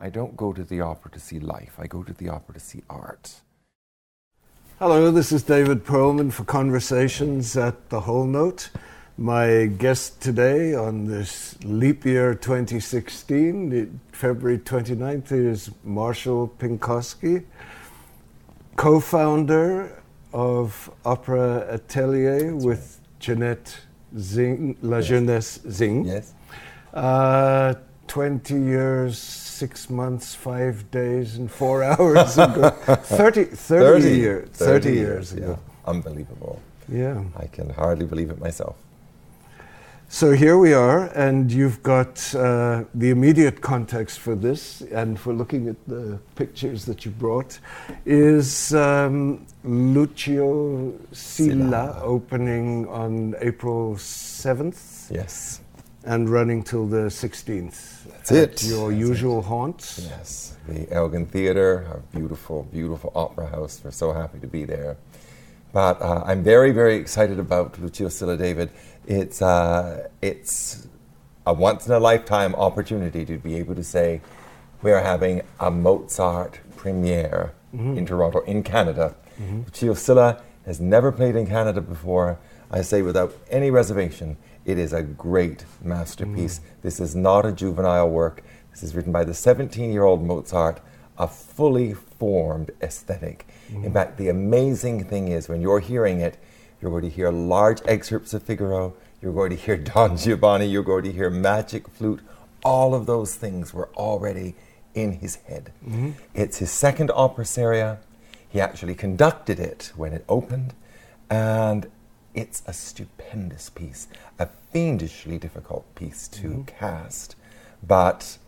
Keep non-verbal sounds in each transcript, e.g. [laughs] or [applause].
I don't go to the opera to see life, I go to the opera to see art. Hello, this is David Perlman for Conversations at the Whole Note. My guest today on this leap year 2016, February 29th, is Marshall Pynkoski, co founder of Opera Atelier That's with right. Jeanette Zingg, La yes. Jeunesse Zingg. Yes. Uh, 20 years, six months, five days, and four [laughs] hours ago. 30, 30, 30, year, 30, 30 years, years ago. Yeah. Unbelievable. Yeah. I can hardly believe it myself. So here we are, and you've got uh, the immediate context for this, and for looking at the pictures that you brought, is um, Lucio Silla opening on April 7th. Yes. And running till the 16th. That's it. Your That's usual it. haunts. Yes. The Elgin Theatre, our beautiful, beautiful opera house. We're so happy to be there. But uh, I'm very, very excited about Lucio Silla David it's uh, it's a once in a lifetime opportunity to be able to say we are having a Mozart premiere mm-hmm. in Toronto, in Canada. mm has never played in Canada before. I say without any reservation, it is a great masterpiece. Mm-hmm. This is not a juvenile work. This is written by the 17 year old Mozart, a fully formed esthetic mm-hmm. In fact, the amazing thing is when you're hearing it, you're going to hear large excerpts of Figaro. You're going to hear [laughs] Don Giovanni. You're going to hear Magic Flute. All of those things were already in his head. Mm-hmm. It's his second opera seria. He actually conducted it when it opened, and it's a stupendous piece, a fiendishly difficult piece to mm-hmm. cast, but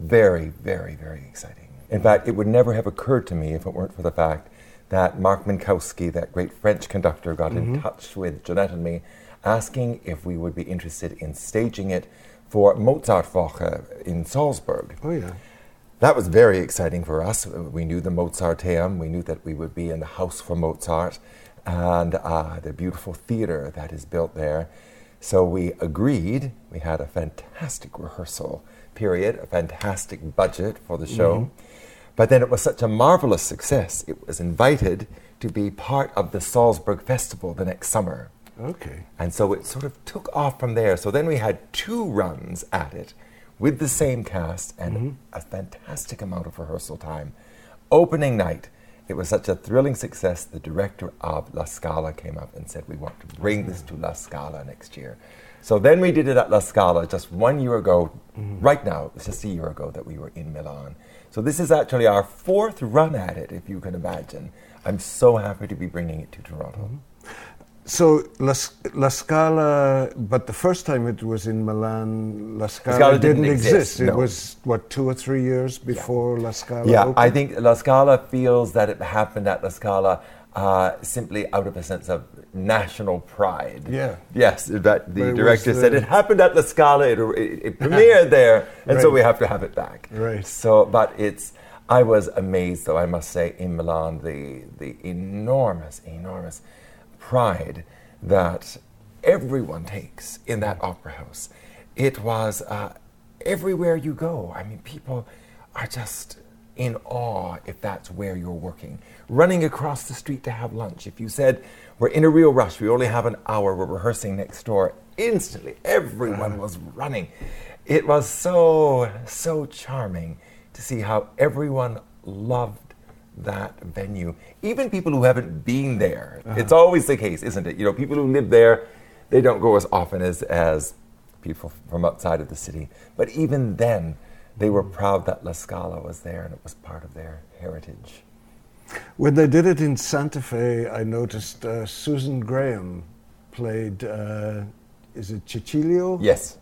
very, very, very exciting. In fact, it would never have occurred to me if it weren't for the fact that Marc Minkowski, that great French conductor, got mm-hmm. in touch with Jeanette and me, asking if we would be interested in staging it for Mozartwoche in Salzburg. Oh, yeah. That was very exciting for us. We knew the Mozarteum, we knew that we would be in the house for Mozart and uh, the beautiful theater that is built there. So we agreed. We had a fantastic rehearsal period, a fantastic budget for the show. Mm-hmm. But then it was such a marvelous success, it was invited to be part of the Salzburg Festival the next summer. Okay. And so it sort of took off from there. So then we had two runs at it with the same cast and mm-hmm. a fantastic amount of rehearsal time. Opening night, it was such a thrilling success. The director of La Scala came up and said, We want to bring this to La Scala next year. So then we did it at La Scala just one year ago. Mm-hmm. Right now, it was just a year ago that we were in Milan. So this is actually our fourth run at it, if you can imagine. I'm so happy to be bringing it to Toronto. Mm-hmm. So La, La, Scala, but the first time it was in Milan, La Scala, Scala didn't, didn't, exist. exist. No. It was what two or three years before yeah. La Scala. Yeah, opened? I think La Scala feels that it happened at La Scala uh, simply out of a sense of national pride. Yeah. Yes, that the director the said it happened at La Scala. It, it, it premiered there, and right. so we have to have it back. Right. So, but it's. I was amazed, though I must say, in Milan, the the enormous, enormous pride that everyone takes in that opera house. It was uh, everywhere you go. I mean, people are just in awe if that's where you're working. Running across the street to have lunch. If you said, We're in a real rush, we only have an hour, we're rehearsing next door, instantly everyone was running. It was so, so charming to see how everyone loved that venue. Even people who haven't been there. Uh-huh. It's always the case, isn't it? You know, people who live there, they don't go as often as, as people from outside of the city. But even then, they were proud that La Scala was there and it was part of their heritage. When they did it in Santa Fe, I noticed uh, Susan Graham played, uh, is it Cecilio? Yes.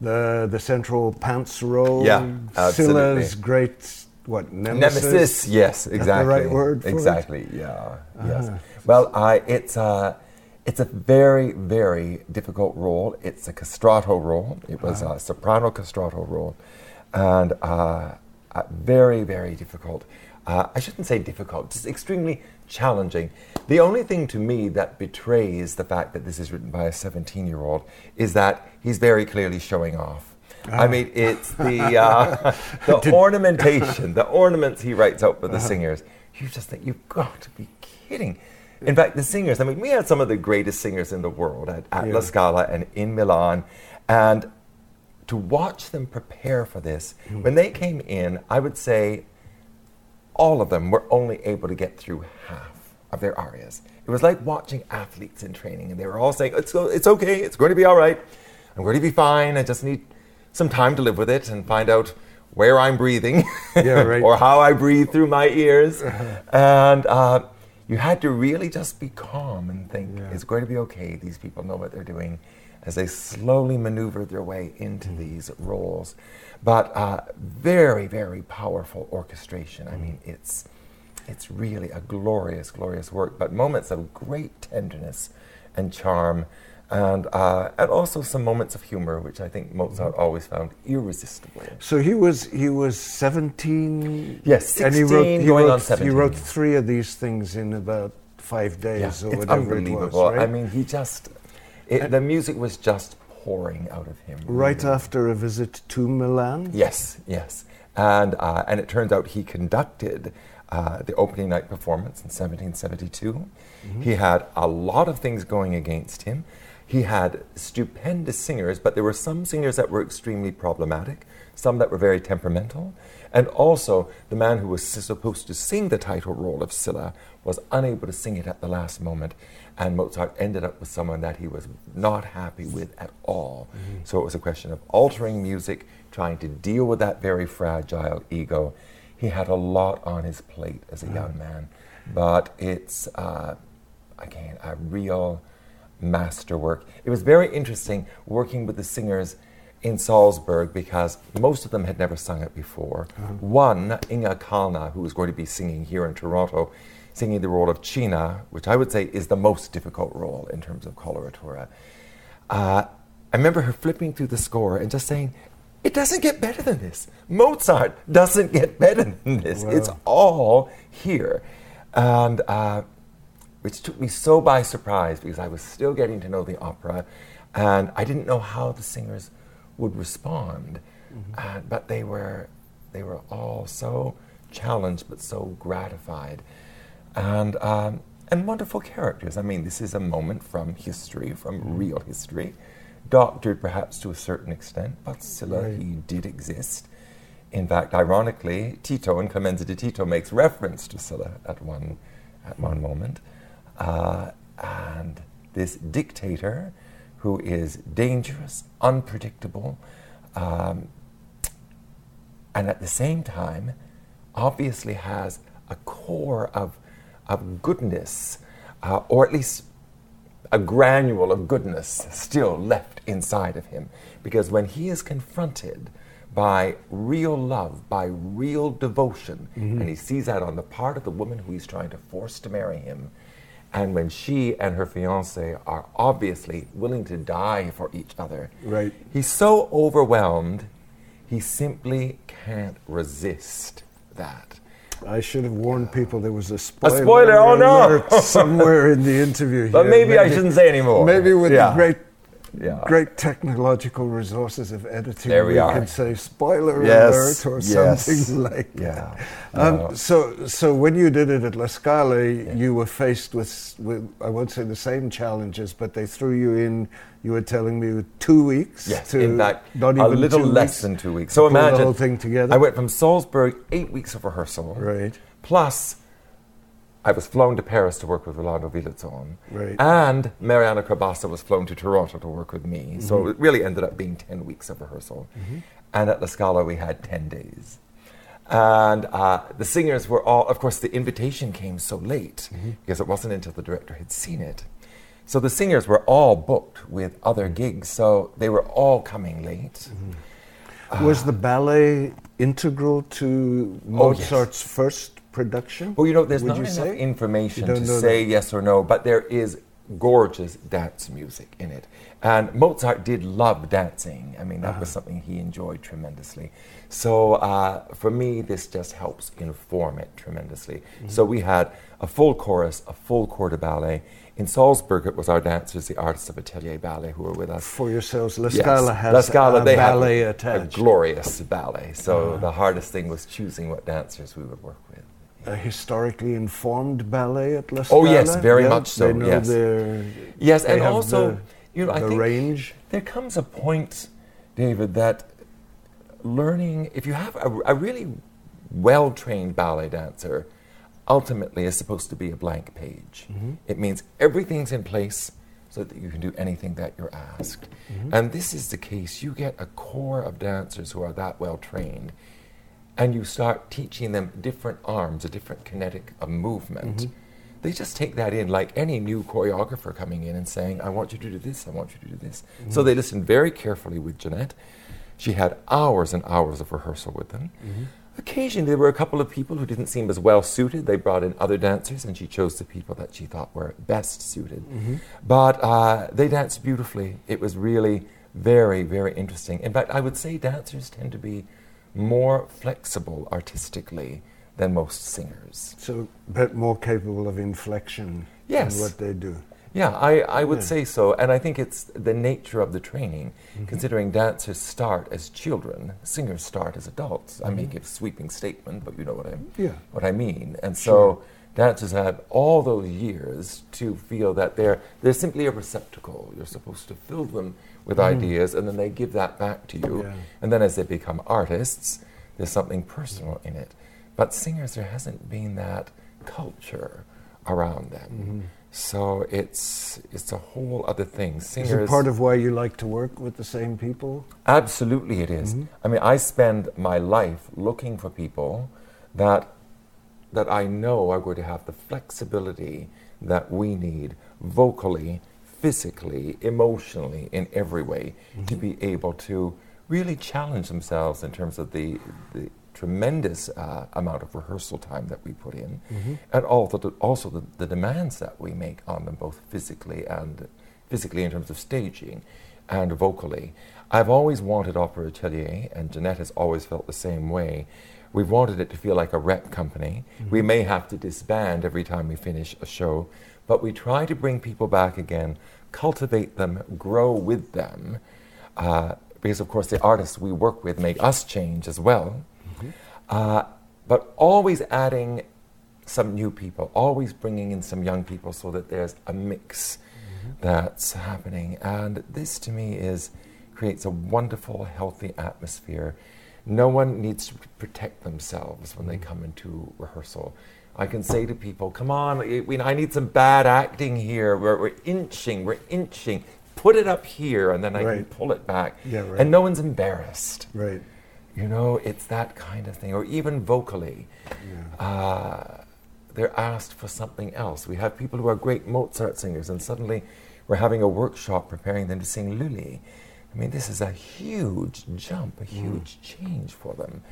The, the central pants role. Yeah, absolutely. Silla's great, what, nemesis? Nemesis, yes, exactly. the right word Exactly, it? yeah, uh-huh. yes. Well, I, it's, uh, it's a very, very difficult role. It's a castrato role. It was uh-huh. a soprano castrato role and uh, uh, very, very difficult. Uh, I shouldn't say difficult, just extremely challenging. The only thing to me that betrays the fact that this is written by a 17 year old is that he's very clearly showing off. I mean, it's the [laughs] uh, the ornamentation, the [laughs] ornaments he writes out for the singers. You just think you've got to be kidding. In fact, the singers. I mean, we had some of the greatest singers in the world at, at Yeah. La Scala and in Milan, and to watch them prepare for this when they came in, I would say all of them were only able to get through half of their arias. It was like watching athletes in training, and they were all saying, "It's, it's okay, it's going to be all right, I'm going to be fine, I just need some time to live with it and find out where I'm breathing [laughs] Yeah, right. [laughs] or how I breathe through my ears. [laughs] and uh, you had to really just be calm and think, Yeah. it's going to be okay, these people know what they're doing as they slowly maneuvered their way into Mm. these roles. But uh, very, very powerful orchestration. Mm. I mean, it's it's really a glorious, glorious work. But moments of great tenderness and charm, and uh, and also some moments of humor, which I think Mozart always found irresistible. So he was he was seventeen. Yes, and he 16 wrote, he wrote, on 17. He wrote three of these things in about five days or it's whatever it was. Right? I mean, he just it, the music was just pouring out of him. right really. after a visit to Milan. Yes, yes. And, uh, and it turns out he conducted uh, the opening night performance in 1772. He had a lot of things going against him. He had stupendous singers, but there were some singers that were extremely problematic, some that were very temperamental. And also, the man who was supposed to sing the title role of Silla was unable to sing it at the last moment. And Mozart ended up with someone that he was not happy with at all. So it was a question of altering music, trying to deal with that very fragile ego. He had a lot on his plate as a young man, but it's, uh, again, a real masterwork. It was very interesting working with the singers in Salzburg because most of them had never sung it before. One, Inga Kalna, who was going to be singing here in Toronto, singing the role of Giunia, which I would say is the most difficult role in terms of coloratura. Uh, I remember her flipping through the score and just saying, it doesn't get better than this. Mozart doesn't get better than this. It's all here. And uh, which took me so by surprise because I was still getting to know the opera and I didn't know how the singers would respond. Uh, but they were, they were all so challenged but so gratified. And, um, and wonderful characters. I mean, this is a moment from history, from real history, doctored perhaps to a certain extent, but Silla, Right. he did exist. In fact, ironically, Tito in Clemenza di Tito makes reference to Silla at one, at one moment. Uh, and this dictator who is dangerous, unpredictable, um, and at the same time, obviously has a core of, of goodness, uh, or at least a granule of goodness still left inside of him. Because when he is confronted by real love, by real devotion, and he sees that on the part of the woman who he's trying to force to marry him, and when she and her fiance are obviously willing to die for each other, Right. he's so overwhelmed, he simply can't resist that. I should have warned people there was a spoiler. spoiler, oh no! [laughs] somewhere in the interview. But here. maybe I shouldn't say anymore. Maybe with Yeah. the great, Yeah. great technological resources of editing, There we are. can say spoiler Yes, alert or yes. something [laughs] like Yeah. that. Um, No. so, so when you did it at La Scala, you were faced with, with, I won't say the same challenges, but they threw you in. You were telling me with two weeks. Yes, to in fact, not even a little less than two weeks. So imagine the whole thing together. I went from Salzburg, eight weeks of rehearsal, Right. plus I was flown to Paris to work with Rolando Villazon, Right. and Marianne Crebassa was flown to Toronto to work with me. So Mm-hmm. it really ended up being ten weeks of rehearsal, and at La Scala we had ten days. And uh, the singers were all, of course, the invitation came so late Mm-hmm. because it wasn't until the director had seen it. So the singers were all booked with other gigs, so they were all coming late. Was the ballet integral to Oh, yes. Mozart's first production? Well, you know, there's not enough say? information to say that? yes or no, but there is gorgeous dance music in it. And Mozart did love dancing. I mean, that uh-huh. was something he enjoyed tremendously. So uh, for me, this just helps inform it tremendously. Mm-hmm. So we had a full chorus, a full corps de ballet. In Salzburg, it was our dancers, the artists of Atelier Ballet, who were with us. For yourselves, La Yes. Scala has La Scala, a they ballet attached. a glorious ballet. So uh-huh. the hardest thing was choosing what dancers we would work with. A historically informed ballet at La Oh, Scala? yes, very much so, yes. their, Yes, and also, the, you know, I think range. there comes a point, David, that learning, if you have a, a really well trained ballet dancer, ultimately is supposed to be a blank page. Mm-hmm. It means everything's in place so that you can do anything that you're asked. Mm-hmm. And this is the case. You get a core of dancers who are that well trained, and you start teaching them different arms, a different kinetic of movement. Mm-hmm. They just take that in like any new choreographer coming in and saying, I want you to do this, I want you to do this. Mm-hmm. So they listened very carefully with Jeanette. She had hours and hours of rehearsal with them. Mm-hmm. Occasionally, there were a couple of people who didn't seem as well suited. They brought in other dancers, and she chose the people that she thought were best suited. Mm-hmm. But uh, they danced beautifully. It was really very, very interesting. In fact, I would say dancers tend to be more flexible artistically than most singers. So a bit more capable of inflection Yes. in what they do. Yeah, I, I would Yeah. say so. And I think it's the nature of the training, Mm-hmm. considering dancers start as children, singers start as adults. I Mm-hmm. may give a sweeping statement, but you know what I, Yeah. what I mean. And so Sure. dancers have all those years to feel that they're, they're simply a receptacle. You're supposed to fill them with ideas, and then they give that back to you. Mm-hmm. Yeah. And then as they become artists, there's something personal in it. But singers, there hasn't been that culture around them. Mm-hmm. So it's it's a whole other thing. Is Singers, it part of why you like to work with the same people? absolutely, it is. I mean, I spend my life looking for people that that I know are going to have the flexibility that we need vocally, physically, emotionally, in every way, to be able to really challenge themselves in terms of the, the tremendous uh, amount of rehearsal time that we put in, and also the, also the, the demands that we make on them, both physically and physically in terms of staging and vocally. I've always wanted Opera Atelier, and Jeanette has always felt the same way. We've wanted it to feel like a rep company. We may have to disband every time we finish a show, but we try to bring people back again, cultivate them, grow with them, uh, because of course the artists we work with make us change as well. Uh, but always adding some new people, always bringing in some young people so that there's a mix that's happening. And this to me is creates a wonderful, healthy atmosphere. No one needs to protect themselves when they come into rehearsal. I can say to people, "Come on, I, need some bad acting here. We're, we're inching, we're inching. Put it up here, and then I can pull it back." Yeah, right. And no one's embarrassed. Right. You know, it's that kind of thing. Or even vocally, uh, they're asked for something else. We have people who are great Mozart singers, and suddenly we're having a workshop preparing them to sing Lully. I mean, this is a huge jump, a huge change for them.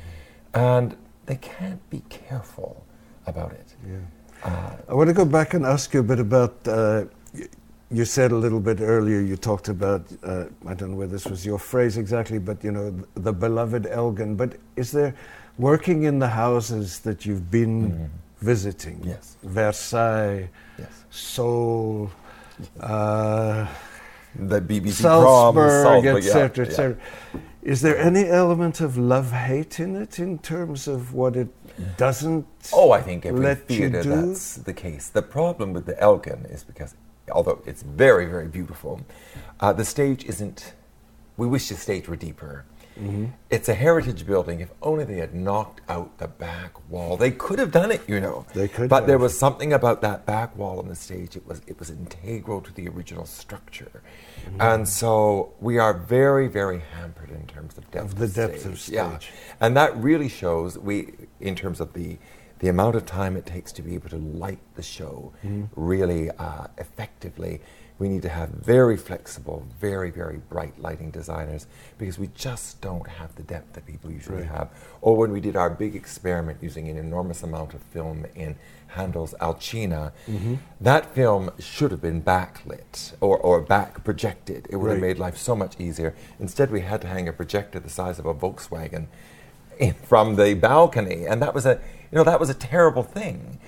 And they can't be careful about it. Yeah. Uh, I want to go back and ask you a bit about. Uh, y- you said a little bit earlier. You talked about. Uh, I don't know whether this was your phrase exactly, but you know, th- the beloved Elgin. But is there working in the houses that you've been visiting? Mm-hmm. Yes. Versailles, yes. Seoul, uh, The BBC Salzburg, yeah, etc., yeah. etc. Is there any element of love-hate in it, in terms of what it doesn't? Oh, I think every let theatre that's the case. The problem with the Elgin is because, although it's very, very beautiful, uh, the stage isn't. We wish the stage were deeper. Mm-hmm. It's a heritage building. If only they had knocked out the back wall, they could have done it. You know, They could But there was something about that back wall on the stage. It was it was integral to the original structure, Mm-hmm. and so we are very, very hampered in terms of depth Of the depth of Yeah. stage. And that really shows we in terms of the the amount of time it takes to be able to light the show Mm-hmm. really uh, effectively We need to have very flexible, very, very bright lighting designers because we just don't have the depth that people usually Right. have. Or when we did our big experiment using an enormous amount of film in Handel's Alcina, Mm-hmm. that film should have been backlit or, or back projected. It would have made life so much easier. Instead, we had to hang a projector the size of a Volkswagen in, from the balcony, and that was a you know that was a terrible thing.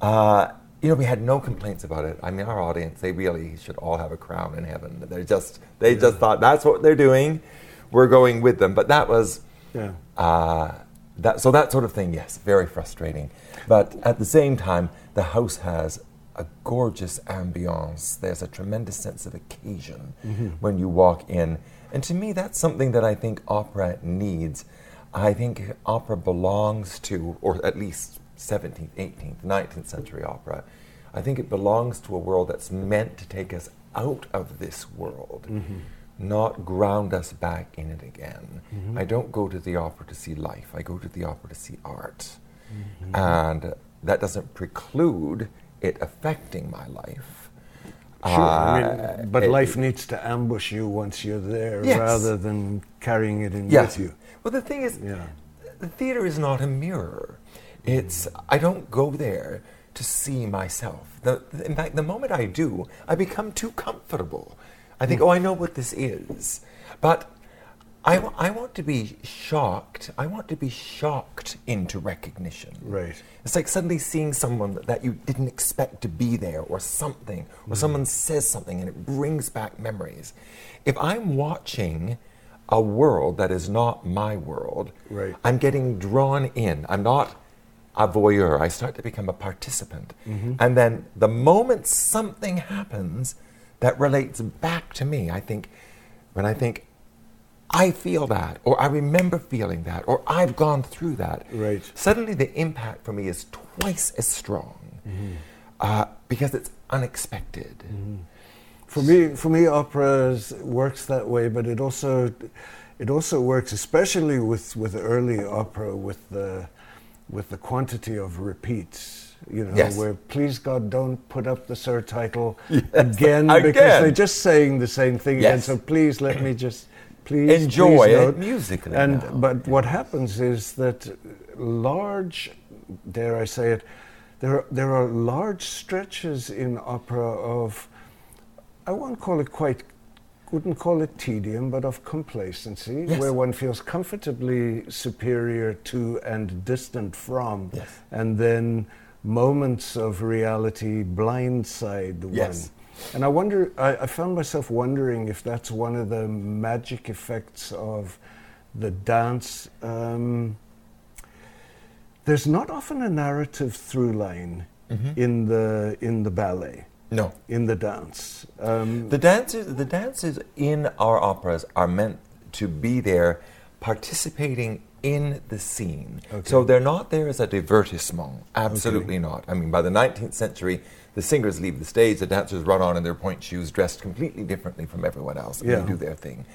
Uh, you know, we had no complaints about it. I mean, our audience they really should all have a crown in heaven. They just they just thought that's what they're doing. We're going with them, but that was Yeah. uh, that, so that sort of thing, yes, very frustrating. But at the same time, the house has a gorgeous ambiance. There's a tremendous sense of occasion when you walk in. And to me, that's something that I think opera needs. I think opera belongs to, or at least 17th, 18th, 19th century opera. I think it belongs to a world that's meant to take us out of this world mm-hmm. not ground us back in it again. Mm-hmm. I don't go to the opera to see life, I go to the opera to see art. Mm-hmm. And that doesn't preclude it affecting my life. Sure. I Uh, mean, but it- life needs to ambush you once you're there Yes. rather than carrying it in Yes. with you. Well, the thing is, Yeah. the theater is not a mirror. It's I don't go there to see myself. The, in fact, the moment I do, I become too comfortable. I think, oh, I know what this is, but I, I want to be shocked. I want to be shocked into recognition. Right. It's like suddenly seeing someone that, that you didn't expect to be there, or something, or mm. someone says something and it brings back memories. If I'm watching a world that is not my world, Right. I'm getting drawn in. I'm not a voyeur. I start to become a participant. Mm-hmm. And then the moment something happens that relates back to me, I think, when I think, I feel that, or I remember feeling that, or I've gone through that. Right. Suddenly, the impact for me is twice as strong uh, because it's unexpected. For me, for me, opera works that way, but it also, it also works, especially with, with early opera, with the, with the quantity of repeats. You know, Yes. where please God don't put up the surtitle [laughs] Yes, again, again. because they're just saying the same thing again. So please let me just please Enjoy please it musically And now. but what happens is that large, dare I say it, there are, there are large stretches in opera of I won't call it quite, wouldn't call it tedium, but of complacency, Yes. where one feels comfortably superior to and distant from, Yes. and then moments of reality blindside one. And I wonder, I, I found myself wondering if that's one of the magic effects of the dance. Um, there's not often a narrative through line Mm-hmm. in the in the ballet No. in the dance. Um, The dancers, the dancers in our operas are meant to be there, participating in the scene. Okay. So they're not there as a divertissement. Absolutely not. I mean, by the 19th century, the singers leave the stage, the dancers run on in their point shoes, dressed completely differently from everyone else, and Yeah. they do their thing.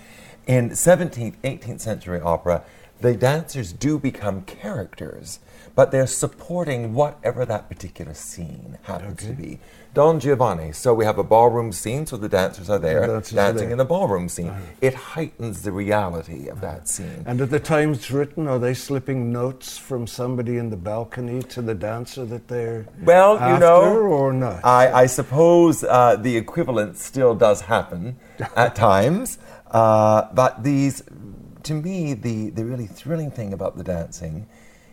In 17th, 18th century opera, the dancers do become characters, but they're supporting whatever that particular scene happens to be. Don Giovanni, so we have a ballroom scene, so the dancers are there The dancers are dancing there. Uh-huh. in a ballroom scene. It heightens the reality of that scene. and at the time it's written, are they slipping notes from somebody in the balcony to the dancer that they're Well, you know, or not? I, I suppose uh, the equivalent still does happen [laughs] at times, uh, but these, to me, the, the really thrilling thing about the dancing,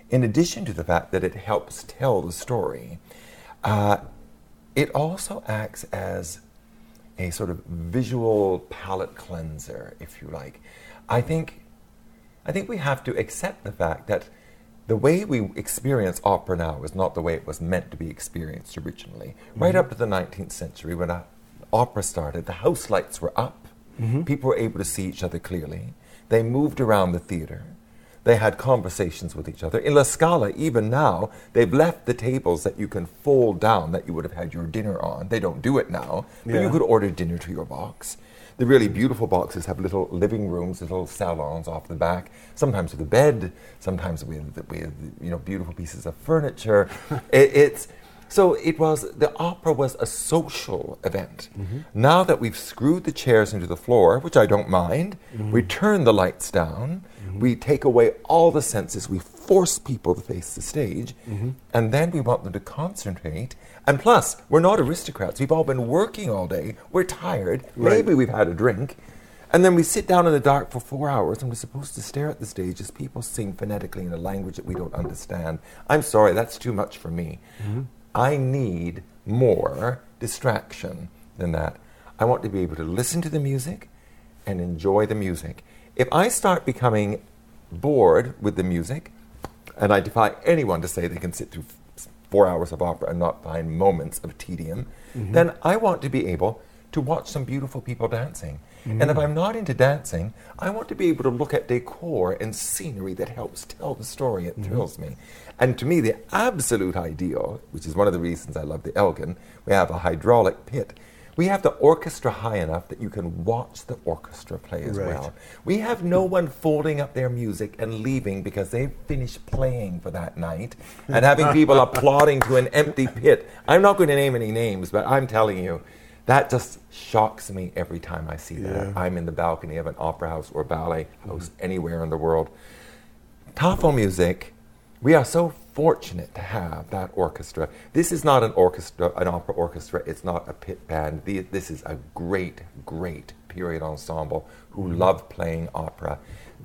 in addition to the fact that it helps tell the story, uh, it also acts as a sort of visual palate cleanser, if you like. I think I think we have to accept the fact that the way we experience opera now is not the way it was meant to be experienced originally. Mm-hmm. Right up to the 19th century, when opera started, the house lights were up. Mm-hmm. People were able to see each other clearly. They moved around the theater. They had conversations with each other. In La Scala, even now, they've left the tables that you can fold down that you would have had your dinner on. They don't do it now, but Yeah. you could order dinner to your box. The really beautiful boxes have little living rooms, little salons off the back, sometimes with a bed, sometimes with, with you know, beautiful pieces of furniture. [laughs] it, it's, So it was the opera was a social event. Mm-hmm. Now that we've screwed the chairs into the floor, which I don't mind, mm-hmm. we turn the lights down, mm-hmm. we take away all the senses, we force people to face the stage, and then we want them to concentrate. And plus, we're not aristocrats. We've all been working all day. We're tired. Right. Maybe we've had a drink. And then we sit down in the dark for four hours and we're supposed to stare at the stage as people sing phonetically in a language that we don't understand. I'm sorry, that's too much for me. I need more distraction than that. I want to be able to listen to the music and enjoy the music. If I start becoming bored with the music, and I defy anyone to say they can sit through four hours of opera and not find moments of tedium, mm-hmm. then I want to be able to watch some beautiful people dancing. And if mm. I'm not into dancing, I want to be able to look at decor and scenery that helps tell the story. It mm-hmm. thrills me. And to me, the absolute ideal, which is one of the reasons I love the Elgin, we have a hydraulic pit. We have the orchestra high enough that you can watch the orchestra play as Right. well. We have no one folding up their music and leaving because they've finished playing for that night and having people [laughs] applauding to an empty pit. I'm not going to name any names, but I'm telling you, that just shocks me every time I see that. Yeah. I'm in the balcony of an opera house or ballet mm-hmm. house anywhere in the world. Tafelmusik, we are so fortunate to have that orchestra. This is not an orchestra, an opera orchestra. It's not a pit band. This is a great, great period ensemble who mm-hmm. love playing opera.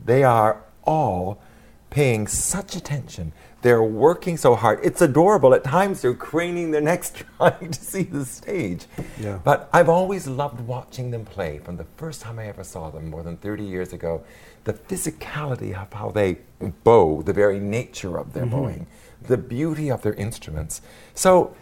They are all paying such attention. They're working so hard. It's adorable. At times, they're craning their necks [laughs] trying to see the stage. Yeah. But I've always loved watching them play from the first time I ever saw them more than 30 years ago. The physicality of how they bow, the very nature of their mm-hmm. bowing, the beauty of their instruments. So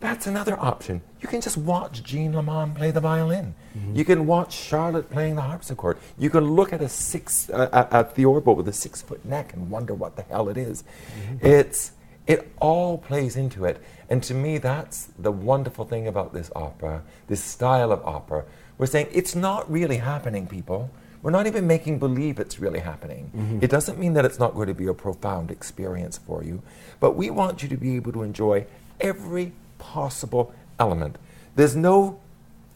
that's another option. You can just watch Jeanne Lamon play the violin. Mm-hmm. You can watch Charlotte playing the harpsichord. You can look at a six uh, at, at Theorbo with a six foot neck and wonder what the hell it is. Mm-hmm. It's it all plays into it, and to me, that's the wonderful thing about this opera, this style of opera. We're saying it's not really happening, people. We're not even making believe it's really happening. Mm-hmm. It doesn't mean that it's not going to be a profound experience for you, but we want you to be able to enjoy every possible element. There's no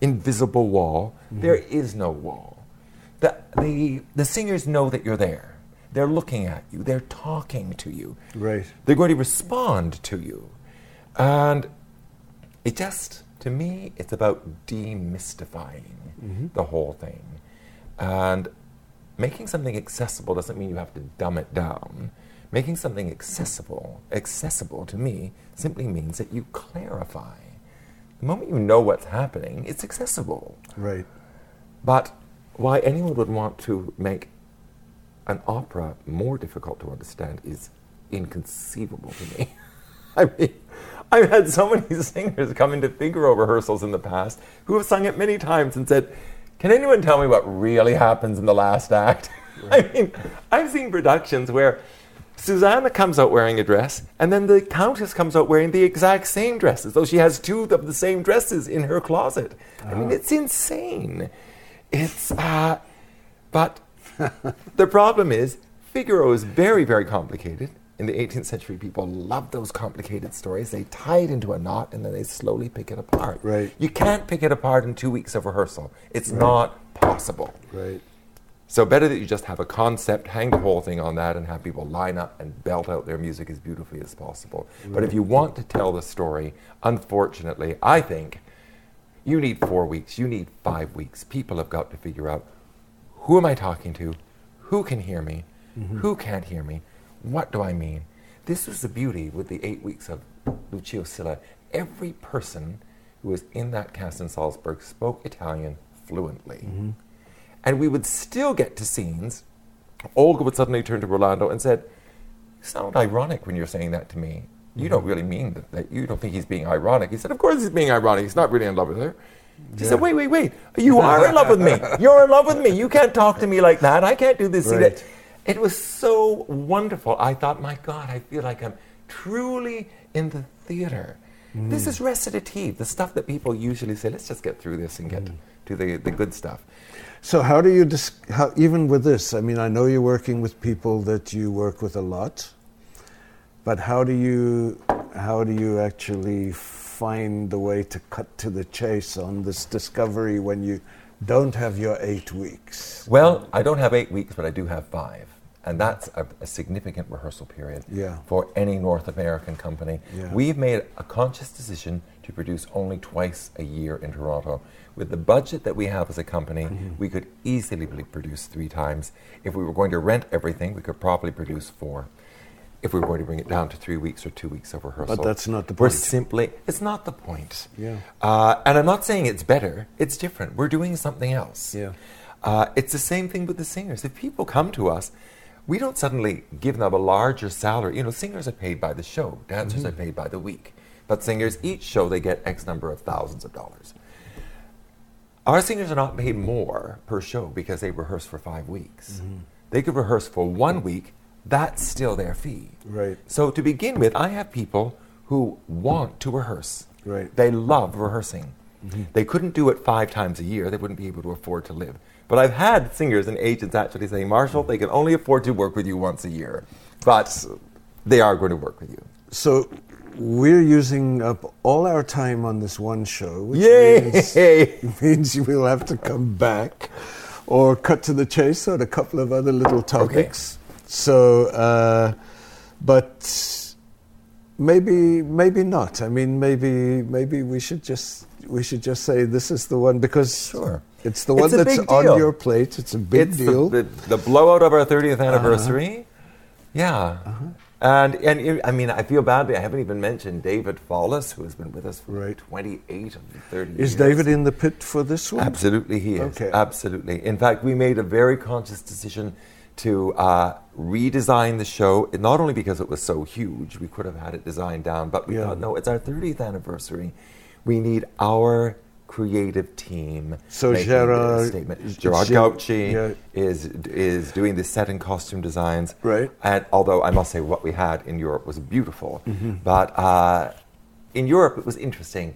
invisible wall. Mm-hmm. There is no wall. The, the, the singers know that you're there. They're looking at you. They're talking to you. Right. They're going to respond to you. And it just, to me, it's about demystifying mm-hmm. the whole thing. And making something accessible doesn't mean you have to dumb it down. Making something accessible, accessible to me, simply means that you clarify. The moment you know what's happening, it's accessible. Right. But why anyone would want to make an opera more difficult to understand is inconceivable to me. [laughs] I mean, I've had so many [laughs] singers come into Figaro rehearsals in the past who have sung it many times and said, Can anyone tell me what really happens in the last act? [laughs] I mean, I've seen productions where Susanna comes out wearing a dress, and then the Countess comes out wearing the exact same dress, as though she has two of the same dresses in her closet. I mean, it's insane. It's, uh, but [laughs] the problem is, Figaro is very, very complicated. In the 18th century, people loved those complicated stories. They tie it into a knot and then they slowly pick it apart. Right. You can't pick it apart in two weeks of rehearsal. It's not possible. Right. So better that you just have a concept, hang the whole thing on that, and have people line up and belt out their music as beautifully as possible. But if mm. you want to tell the story, unfortunately, I think you need four weeks, you need five weeks. People have got to figure out who am I talking to, who can hear me, mm-hmm. who can't hear me, what do I mean. This was the beauty with the eight weeks of Lucio Silla. Every person who was in that cast in Salzburg spoke Italian fluently. Mm-hmm. And we would still get to scenes. Olga would suddenly turn to Rolando and said, You sound ironic when you're saying that to me. You don't mm-hmm. really mean that, that. You don't think he's being ironic. He said, Of course he's being ironic. He's not really in love with her. She said, Wait, wait, wait. You are in love with me. [laughs] You're in love with me. You can't talk to me like that. I can't do this. Right. It was so wonderful. I thought, My God, I feel like I'm truly in the theater. This mm. is recitative, the stuff that people usually say, Let's just get through this and get mm. to the, the good stuff. So how do you dis- how, even with this? I mean, I know you're working with people that you work with a lot, but how do you how do you actually find the way to cut to the chase on this discovery when you don't have your eight weeks? Well, I don't have eight weeks, but I do have five. And that's a, a significant rehearsal period Yeah. for any North American company. Yeah. We've made a conscious decision to produce only twice a year in Toronto. With the budget that we have as a company, Mm-hmm. we could easily produce three times. If we were going to rent everything, we could probably produce four. If we were going to bring it down to three weeks or two weeks of rehearsal. But that's not the point. We're simply, it's not the point. Yeah. Uh, and I'm not saying it's better, it's different. We're doing something else. Yeah. Uh, it's the same thing with the singers. If people come to us, we don't suddenly give them a larger salary. You know, singers are paid by the show, dancers are paid by the week. But singers, each show, they get X number of thousands of dollars. Our singers are not paid more per show because they rehearse for five weeks. They could rehearse for one week, that's still their fee. Right. So to begin with, I have people who want to rehearse. Right. Mm-hmm. They love rehearsing. They couldn't do it five times a year. They wouldn't be able to afford to live. But I've had singers and agents actually say, Marshall, they can only afford to work with you once a year. But they are going to work with you. So we're using up all our time on this one show, which means, [laughs] means you will have to come back or cut to the chase on a couple of other little topics. So, uh, but maybe maybe not. I mean, maybe maybe we should just we should just say this is the one because Sure. it's the one a that's on your plate. It's a big it's deal. The, the, the blowout of our 30th anniversary. Yeah. And, and I mean, I feel badly. I haven't even mentioned David Fallis, who has been with us for Right. 28 of the 30 is years. David in the pit for this one? Absolutely, he is. Okay. Absolutely. In fact, we made a very conscious decision to uh, redesign the show, not only because it was so huge, we could have had it designed down, but we Yeah. thought, no, it's our 30th anniversary. We need our creative team. So Gerard- statement. Gerard Ger- Gauci yeah. is is doing the set and costume designs. Right. And although I must say, what we had in Europe was beautiful, Mm-hmm. but uh, in Europe it was interesting.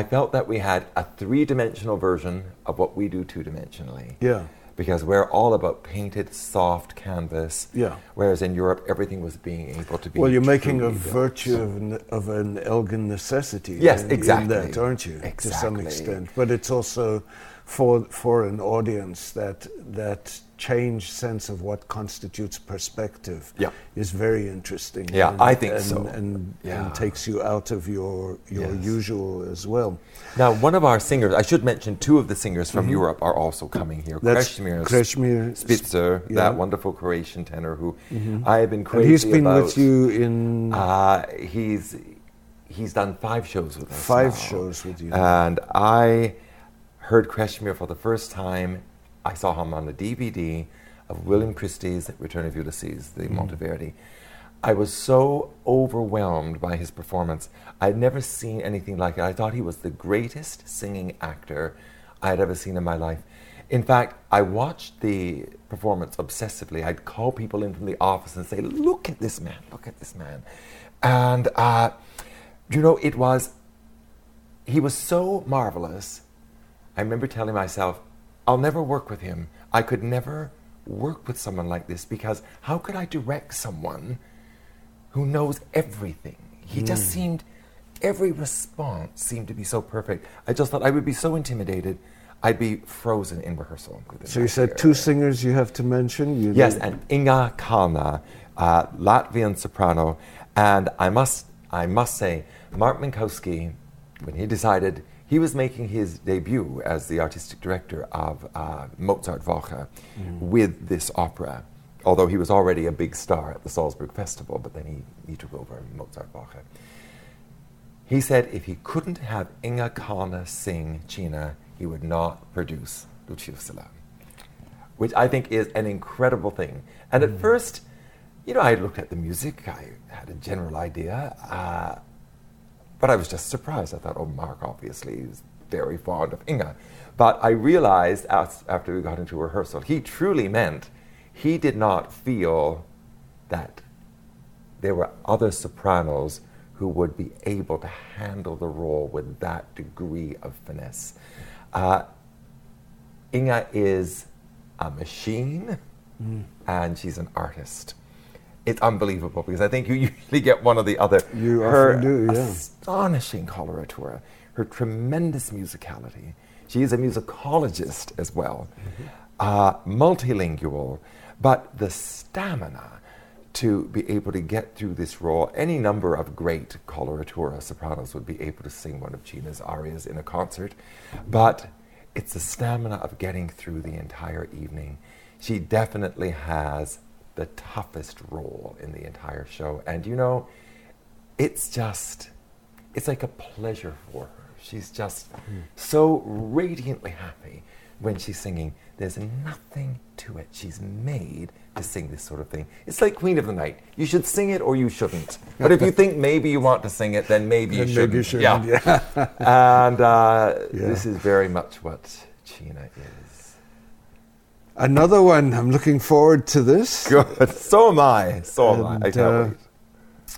I felt that we had a three-dimensional version of what we do two-dimensionally. Yeah. Because we're all about painted, soft canvas. Yeah. Whereas in Europe, everything was being able to be. Well, you're making a built. virtue of an, of an Elgin necessity. Yes, in- in exactly. that, aren't you? Exactly. To some extent, but it's also for for an audience that that change sense of what constitutes perspective Yeah. is very interesting. Yeah, I think and, so. and, Yeah. and takes you out of your your Yes. usual as well. Now, one of our singers, I should mention, two of the singers from Europe are also coming here. Mm-hmm. That's Krešimir Krešimir Špicer, yeah. Mm-hmm. that wonderful Croatian tenor who I have been And crazy he's been about. with you in Uh, he's he's done five shows with us. Five now. shows with you. And I heard Krešimir for the first time. I saw him on the DVD of William Christie's Return of Ulysses, the Mm-hmm. Monteverdi. I was so overwhelmed by his performance. I'd never seen anything like it. I thought he was the greatest singing actor I had ever seen in my life. In fact, I watched the performance obsessively. I'd call people in from the office and say, Look at this man, look at this man. And, uh, you know, it was, he was so marvelous. I remember telling myself, I'll never work with him. I could never work with someone like this because how could I direct someone who knows everything? He just seemed, every response seemed to be so perfect. I just thought I would be so intimidated, I'd be frozen in rehearsal. So you said year. two singers you have to mention. You Yes, and Inga Kalna, uh, Latvian soprano, and I must, I must say, Marc Minkowski, when he decided he was making his debut as the artistic director of uh, Mozartwoche with this opera, although he was already a big star at the Salzburg Festival, but then he, he took over Mozartwoche. He said if he couldn't have Inga Kalna sing Giunia, he would not produce Lucio Silla which I think is an incredible thing. And at first, you know, I looked at the music, I had a general idea, uh, but I was just surprised. I thought, oh, Marc obviously is very fond of Inga. But I realized as, after we got into rehearsal, he truly meant he did not feel that there were other sopranos who would be able to handle the role with that degree of finesse. Uh, Inga is a machine and she's an artist. It's unbelievable because I think you [laughs] usually get one or the other. You her often do, yeah. astonishing coloratura, her tremendous musicality. She is a musicologist as well, Mm-hmm. uh, multilingual, but the stamina to be able to get through this role. Any number of great coloratura sopranos would be able to sing one of Giunia's arias in a concert, but it's the stamina of getting through the entire evening. She definitely has the toughest role in the entire show. And you know, it's just, it's like a pleasure for her. She's just so radiantly happy when she's singing. There's nothing to it. She's made to sing this sort of thing. It's like Queen of the Night. You should sing it or you shouldn't. But if you [laughs] think maybe you want to sing it, then maybe you Then shouldn't. maybe you shouldn't, Yeah. and uh, Yeah. this is very much what Giunia is. Another one. I'm looking forward to this. Good. [laughs] So am I. So am I. I can't uh, wait.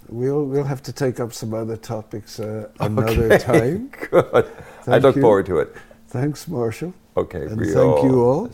We'll we'll have to take up some other topics uh, another Okay, [laughs] time. Good. I look you. forward to it. Thanks, Marshall. Okay. And thank you all.